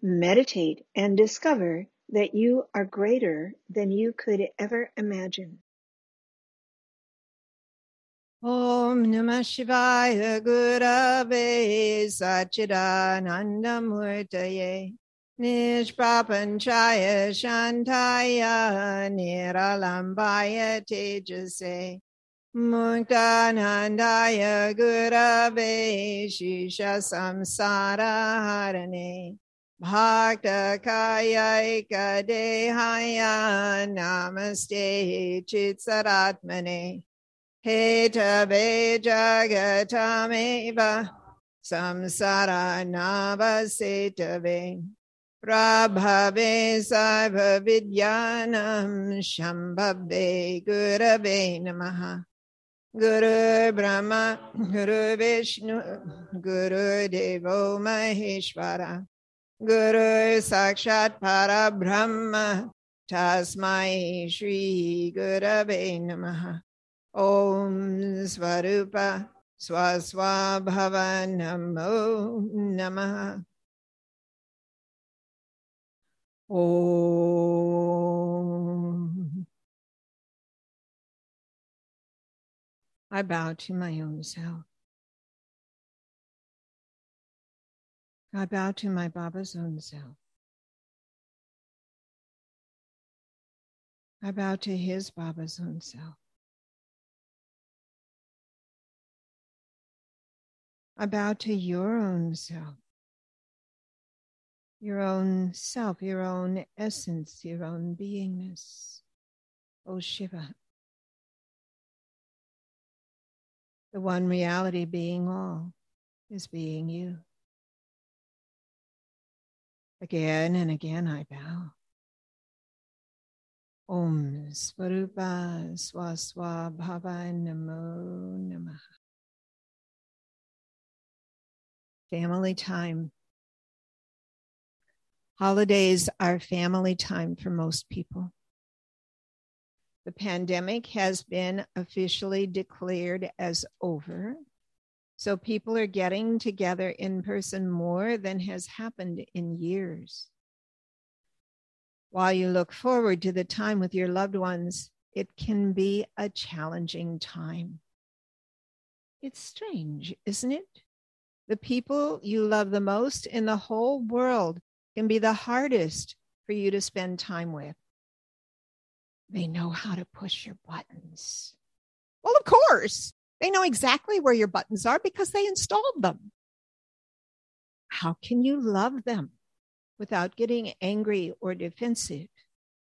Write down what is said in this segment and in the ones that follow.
Meditate and discover that you are greater than you could ever imagine. Om Namah Shivaya Gurave Sachidananda Murtaye Nishprapanchaya Shantaya Niralambaya Tejase Muktanandaya Gurave Shisha Samsara Harane भक्तकायैकदेहाय नमस्ते चित्सरात्मने Hathaway जगतमेव संसारानावसेतवे प्रभवे सर्वविद्यानं शम्भवे गुरवे नमः गुरुर्ब्रह्म गुरुविष्णु गुरुदेवो Maheshwara Guru Sakshat Para Brahma Tasmai Shri Gurave Namaha. Om Svarupa Swaswa Bhava Namo Namaha. Om. I bow to my own self. I bow to my Baba's own self. I bow to his Baba's own self. I bow to your own self, your own self, your own essence, your own beingness. O Shiva, the one reality being all is being you. Again and again I bow. Om Svarupa Swaswa Bhava Namo Namaha. Family time. Holidays are family time for most people. The pandemic has been officially declared as over. So people are getting together in person more than has happened in years. While you look forward to the time with your loved ones, it can be a challenging time. It's strange, isn't it? The people you love the most in the whole world can be the hardest for you to spend time with. They know how to push your buttons. Well, of course, they know exactly where your buttons are because they installed them. How can you love them without getting angry or defensive,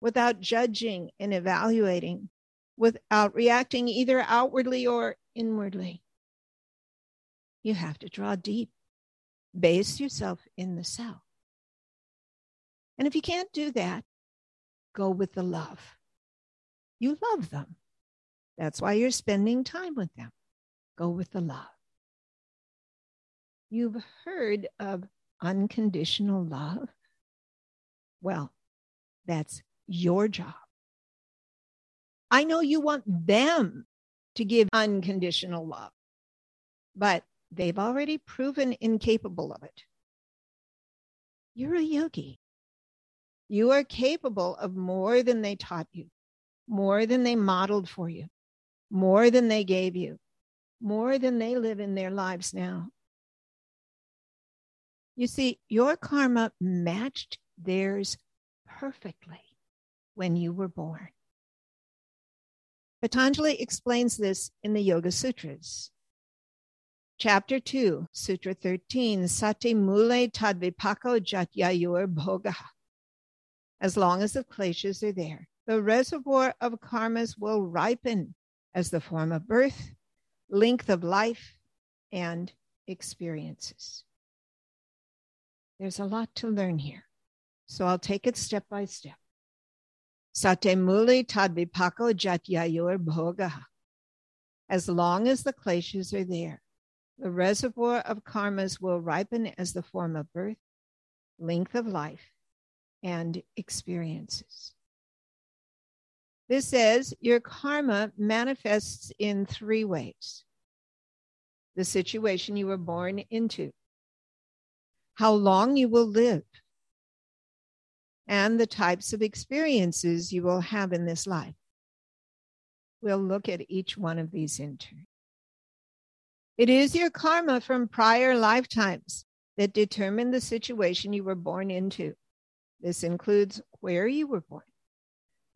without judging and evaluating, without reacting either outwardly or inwardly? You have to draw deep, base yourself in the self. And if you can't do that, go with the love. You love them. That's why you're spending time with them. Go with the love. You've heard of unconditional love. Well, that's your job. I know you want them to give unconditional love, but they've already proven incapable of it. You're a yogi. You are capable of more than they taught you, more than they modeled for you, more than they gave you, more than they live in their lives now. You see, your karma matched theirs perfectly. when you were born. Patanjali explains this in the Yoga Sutras. Chapter 2, Sutra 13, Sati Mule Tadvipako Jatyayur Bhoga. As long as the kleshas are there, the reservoir of karmas will ripen as the form of birth, length of life, and experiences. There's a lot to learn here, so I'll take it step by step. Sate muli tadvipako jatyayur bhoga. As long as the kleshas are there, the reservoir of karmas will ripen as the form of birth, length of life, and experiences. This says your karma manifests in three ways the situation you were born into, how long you will live, and the types of experiences you will have in this life. We'll look at each one of these in turn. It is your karma from prior lifetimes that determine the situation you were born into. This includes where you were born,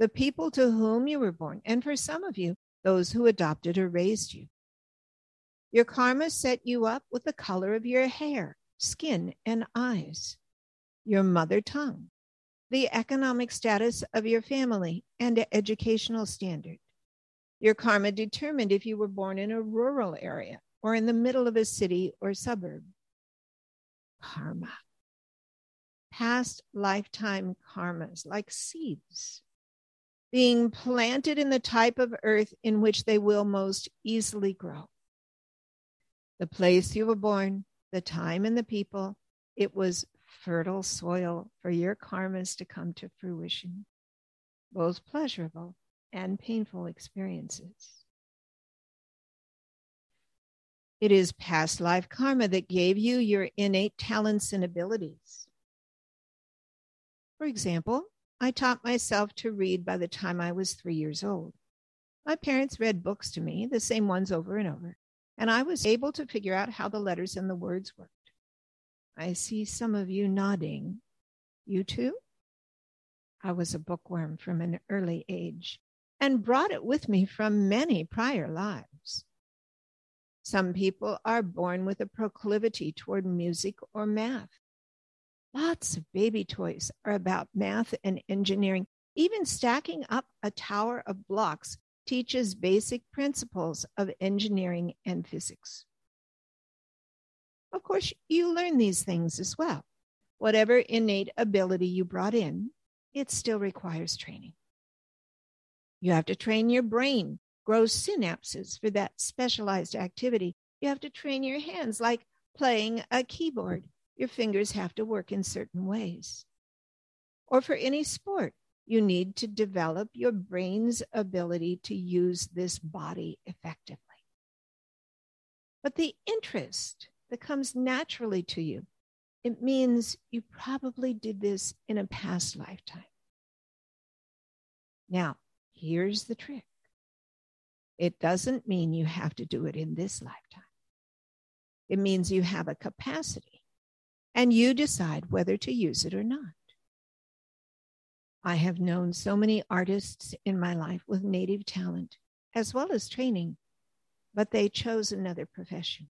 the people to whom you were born, and for some of you, those who adopted or raised you. Your karma set you up with the color of your hair, skin, and eyes, your mother tongue, the economic status of your family, and educational standard. Your karma determined if you were born in a rural area or in the middle of a city or suburb. Karma. Past lifetime karmas, like seeds, being planted in the type of earth in which they will most easily grow. The place you were born, the time and the people, it was fertile soil for your karmas to come to fruition, both pleasurable and painful experiences. It is past life karma that gave you your innate talents and abilities. For example, I taught myself to read by the time I was three years old. My parents read books to me, the same ones over and over, and I was able to figure out how the letters and the words worked. I see some of you nodding. You too? I was a bookworm from an early age and brought it with me from many prior lives. Some people are born with a proclivity toward music or math. Lots of baby toys are about math and engineering. Even stacking up a tower of blocks teaches basic principles of engineering and physics. Of course, you learn these things as well. Whatever innate ability you brought in, it still requires training. You have to train your brain grow synapses for that specialized activity. You have to train your hands like playing a keyboard. Your fingers have to work in certain ways. Or for any sport, you need to develop your brain's ability to use this body effectively. But the interest that comes naturally to you, it means you probably did this in a past lifetime. Now, here's the trick it doesn't mean you have to do it in this lifetime. It means you have a capacity and you decide whether to use it or not. I have known so many artists in my life with native talent as well as training, but they chose another profession.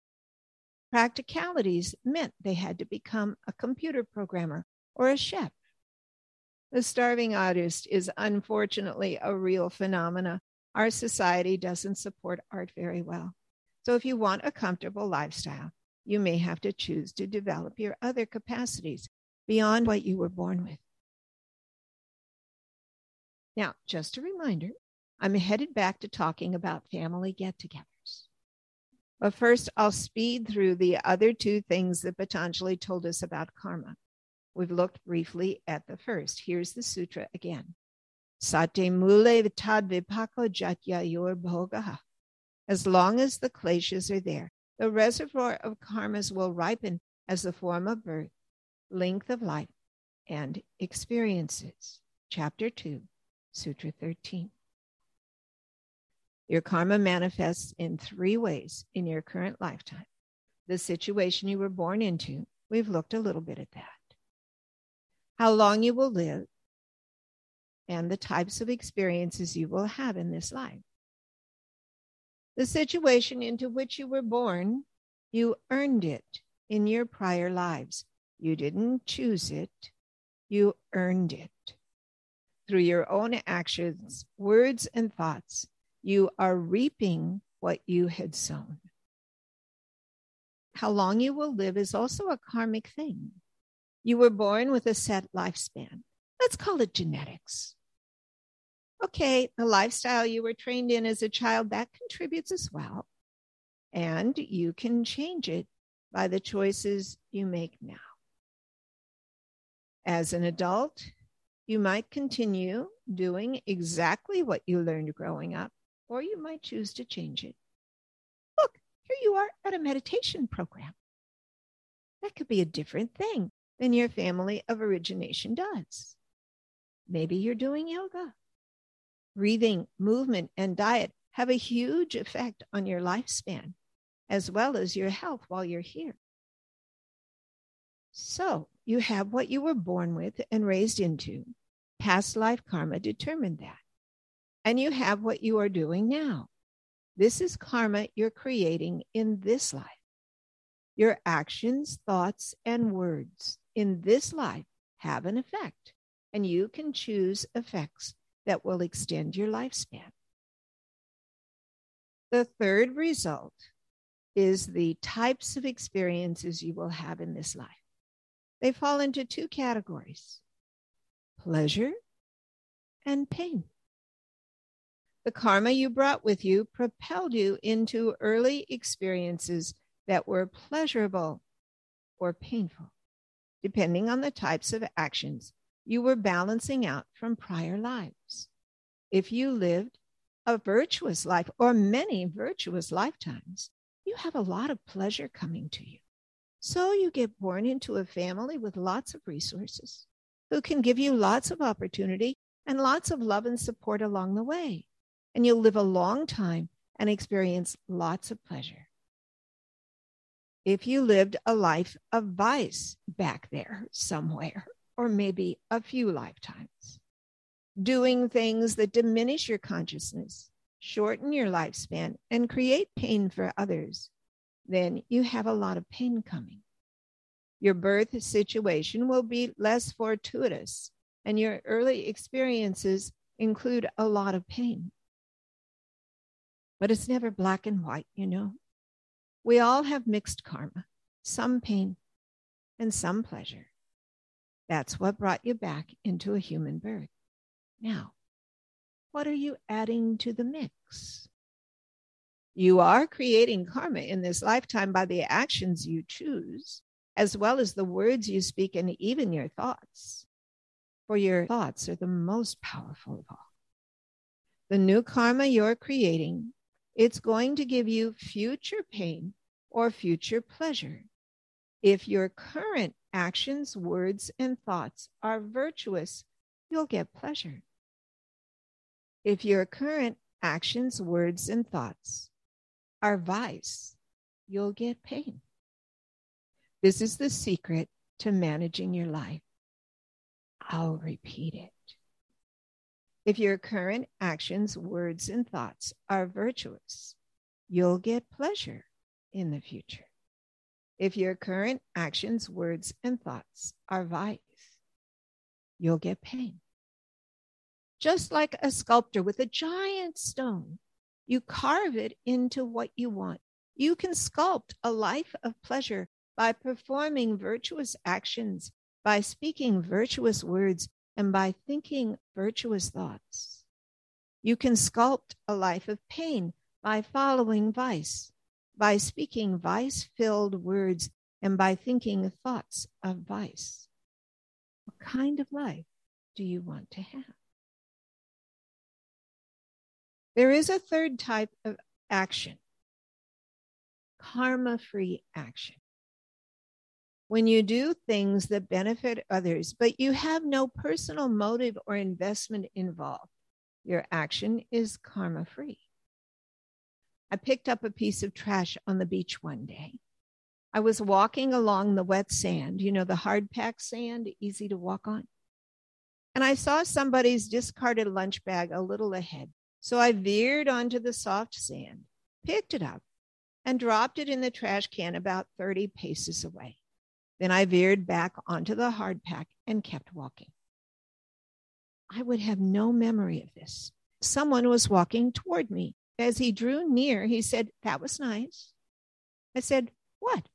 Practicalities meant they had to become a computer programmer or a chef. The starving artist is unfortunately a real phenomena our society doesn't support art very well. So if you want a comfortable lifestyle, you may have to choose to develop your other capacities beyond what you were born with. Now, just a reminder, I'm headed back to talking about family get togethers. But first, I'll speed through the other two things that Patanjali told us about karma. We've looked briefly at the first. Here's the sutra again. Sate mule vitad vipako jatya yor bhogaha. As long as the kleshas are there, the reservoir of karmas will ripen as the form of birth, length of life, and experiences. Chapter 2, Sutra 13. Your karma manifests in three ways in your current lifetime. The situation you were born into, we've looked a little bit at that. How long you will live, and the types of experiences you will have in this life. The situation into which you were born, you earned it in your prior lives. You didn't choose it, you earned it. Through your own actions, words, and thoughts, you are reaping what you had sown. How long you will live is also a karmic thing. You were born with a set lifespan. Let's call it genetics. Okay, the lifestyle you were trained in as a child, that contributes as well. And you can change it by the choices you make now. As an adult, you might continue doing exactly what you learned growing up, or you might choose to change it. Look, here you are at a meditation program. That could be a different thing than your family of origination does. Maybe you're doing yoga. Breathing, movement, and diet have a huge effect on your lifespan, as well as your health while you're here. So, you have what you were born with and raised into. Past life karma determined that. And you have what you are doing now. This is karma you're creating in this life. Your actions, thoughts, and words in this life have an effect, and you can choose effects that will extend your lifespan. The third result is the types of experiences you will have in this life. They fall into two categories pleasure and pain. The karma you brought with you propelled you into early experiences that were pleasurable or painful, depending on the types of actions you were balancing out from prior lives. If you lived a virtuous life or many virtuous lifetimes, you have a lot of pleasure coming to you. So you get born into a family with lots of resources who can give you lots of opportunity and lots of love and support along the way. And you'll live a long time and experience lots of pleasure. If you lived a life of vice back there somewhere, or maybe a few lifetimes, doing things that diminish your consciousness, shorten your lifespan, and create pain for others, then you have a lot of pain coming. Your birth situation will be less fortuitous, and your early experiences include a lot of pain. But it's never black and white, you know. We all have mixed karma, some pain and some pleasure. That's what brought you back into a human birth. Now, what are you adding to the mix? You are creating karma in this lifetime by the actions you choose, as well as the words you speak and even your thoughts. For your thoughts are the most powerful of all. The new karma you're creating, it's going to give you future pain or future pleasure. If your current actions, words, and thoughts are virtuous, you'll get pleasure. If your current actions, words, and thoughts are vice, you'll get pain. This is the secret to managing your life. I'll repeat it. If your current actions, words, and thoughts are virtuous, you'll get pleasure in the future. If your current actions, words, and thoughts are vice, you'll get pain. Just like a sculptor with a giant stone you carve it into what you want. You can sculpt a life of pleasure by performing virtuous actions, by speaking virtuous words, and by thinking virtuous thoughts. You can sculpt a life of pain by following vice, by speaking vice filled words, and by thinking thoughts of vice. What kind of life do you want to have? There is a third type of action karma free action. When you do things that benefit others, but you have no personal motive or investment involved, your action is karma free. I picked up a piece of trash on the beach one day. I was walking along the wet sand, you know, the hard packed sand, easy to walk on. and I saw somebody's discarded lunch bag a little ahead. So I veered onto the soft sand, picked it up, and dropped it in the trash can about 30 paces away. Then I veered back onto the hard pack and kept walking. I would have no memory of this. Someone was walking toward me. As he drew near, he said, That was nice. I said, What?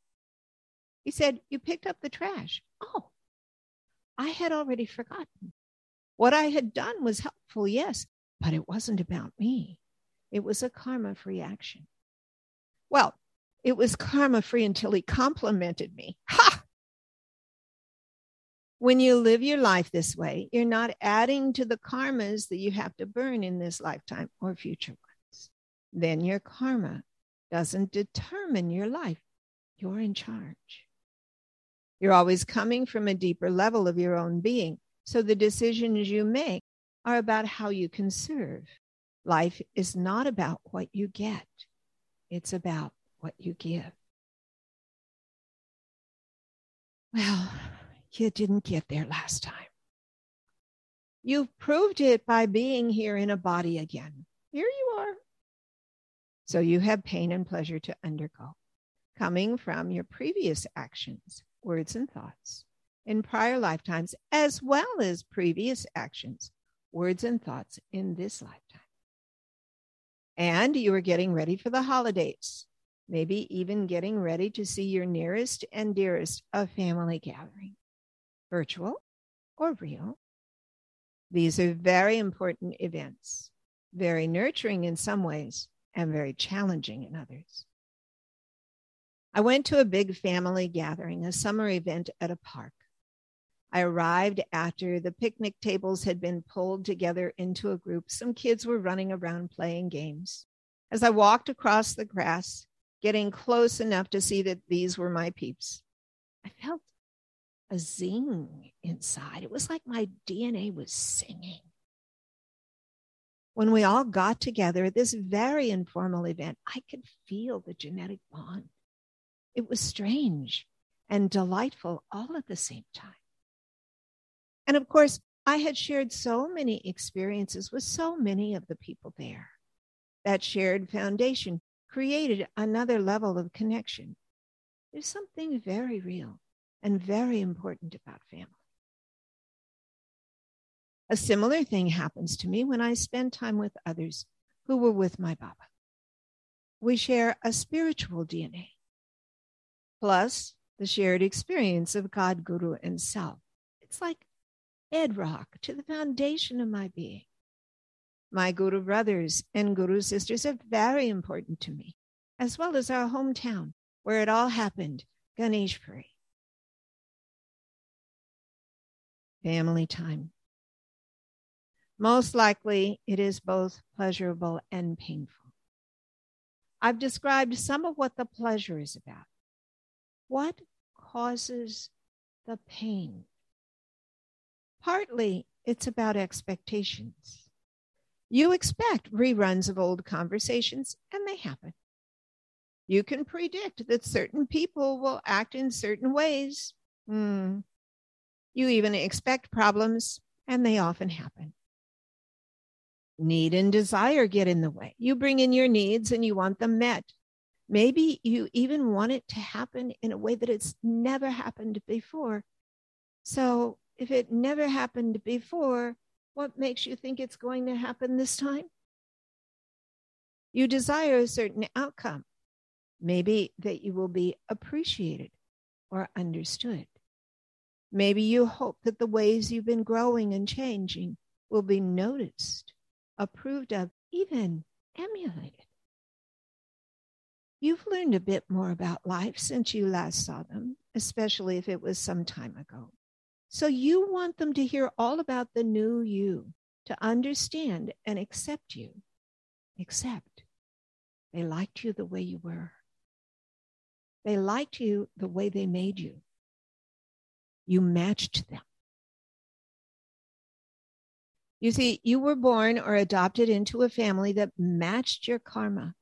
He said, You picked up the trash. Oh, I had already forgotten. What I had done was helpful, yes, but it wasn't about me. It was a karma free action. Well, it was karma free until he complimented me. Ha! When you live your life this way, you're not adding to the karmas that you have to burn in this lifetime or future. Then your karma doesn't determine your life. You're in charge. You're always coming from a deeper level of your own being. So the decisions you make are about how you can serve. Life is not about what you get, it's about what you give. Well, you didn't get there last time. You've proved it by being here in a body again. Here you are. So you have pain and pleasure to undergo, coming from your previous actions, words, and thoughts in prior lifetimes, as well as previous actions, words, and thoughts in this lifetime. And you are getting ready for the holidays, maybe even getting ready to see your nearest and dearest a family gathering virtual or real. These are very important events, very nurturing in some ways and very challenging in others. I went to a big family gathering, a summer event at a park. I arrived after the picnic tables had been pulled together into a group. Some kids were running around playing games. As I walked across the grass, getting close enough to see that these were my peeps, I felt a zing inside. It was like my DNA was singing. When we all got together at this very informal event, I could feel the genetic bond. It was strange and delightful all at the same time. And of course, I had shared so many experiences with so many of the people there. That shared foundation created another level of connection. There's something very real and very important about family. A similar thing happens to me when I spend time with others who were with my Baba. We share a spiritual DNA, plus the shared experience of God, Guru, and self. It's like bedrock to the foundation of my being. My Guru brothers and Guru sisters are very important to me, as well as our hometown where it all happened, Ganeshpuri. family time. Most likely, it is both pleasurable and painful. I've described some of what the pleasure is about. What causes the pain? Partly, it's about expectations. You expect reruns of old conversations, and they happen. You can predict that certain people will act in certain ways. Hmm. You even expect problems, and they often happen. Need and desire get in the way. You bring in your needs and you want them met. Maybe you even want it to happen in a way that it's never happened before. So, if it never happened before, what makes you think it's going to happen this time? You desire a certain outcome, maybe that you will be appreciated or understood. Maybe you hope that the ways you've been growing and changing will be noticed, approved of, even emulated. You've learned a bit more about life since you last saw them, especially if it was some time ago. So you want them to hear all about the new you, to understand and accept you. Except they liked you the way you were. They liked you the way they made you. You matched them. You see, you were born or adopted into a family that matched your karma.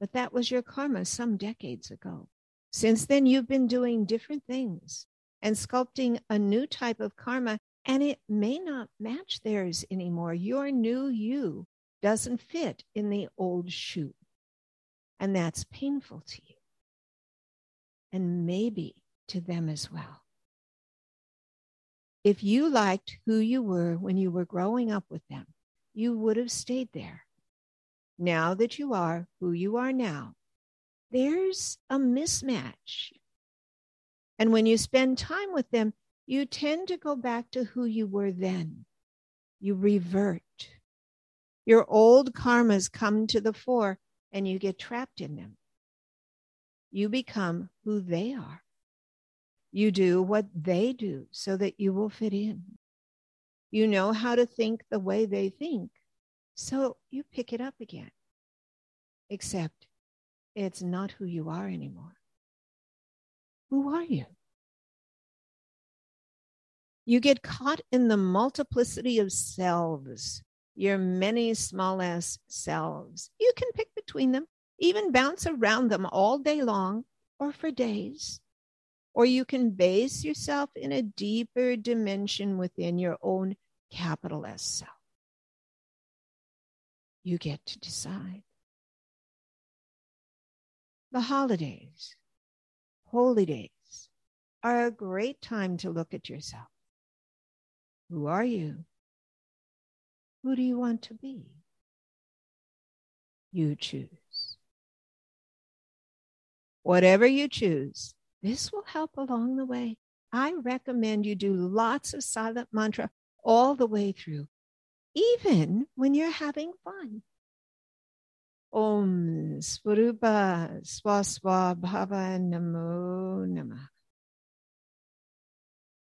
But that was your karma some decades ago. Since then, you've been doing different things and sculpting a new type of karma And it may not match theirs anymore. Your new you doesn't fit in the old shoe. And that's painful to you. And maybe to them as well. If you liked who you were when you were growing up with them, you would have stayed there. Now that you are who you are now, there's a mismatch. And when you spend time with them, you tend to go back to who you were then. You revert. Your old karmas come to the fore and you get trapped in them. You become who they are. You do what they do so that you will fit in. You know how to think the way they think, so you pick it up again. Except it's not who you are anymore. Who are you? You get caught in the multiplicity of selves, your many small s selves. You can pick between them, even bounce around them all day long or for days or you can base yourself in a deeper dimension within your own capital S self. You get to decide. The holidays, holy days, are a great time to look at yourself. Who are you? Who do you want to be? You choose. Whatever you choose, this will help along the way. I recommend you do lots of silent mantra all the way through, even when you're having fun. Om Swarupa Swaswa Bhava Namo Namah.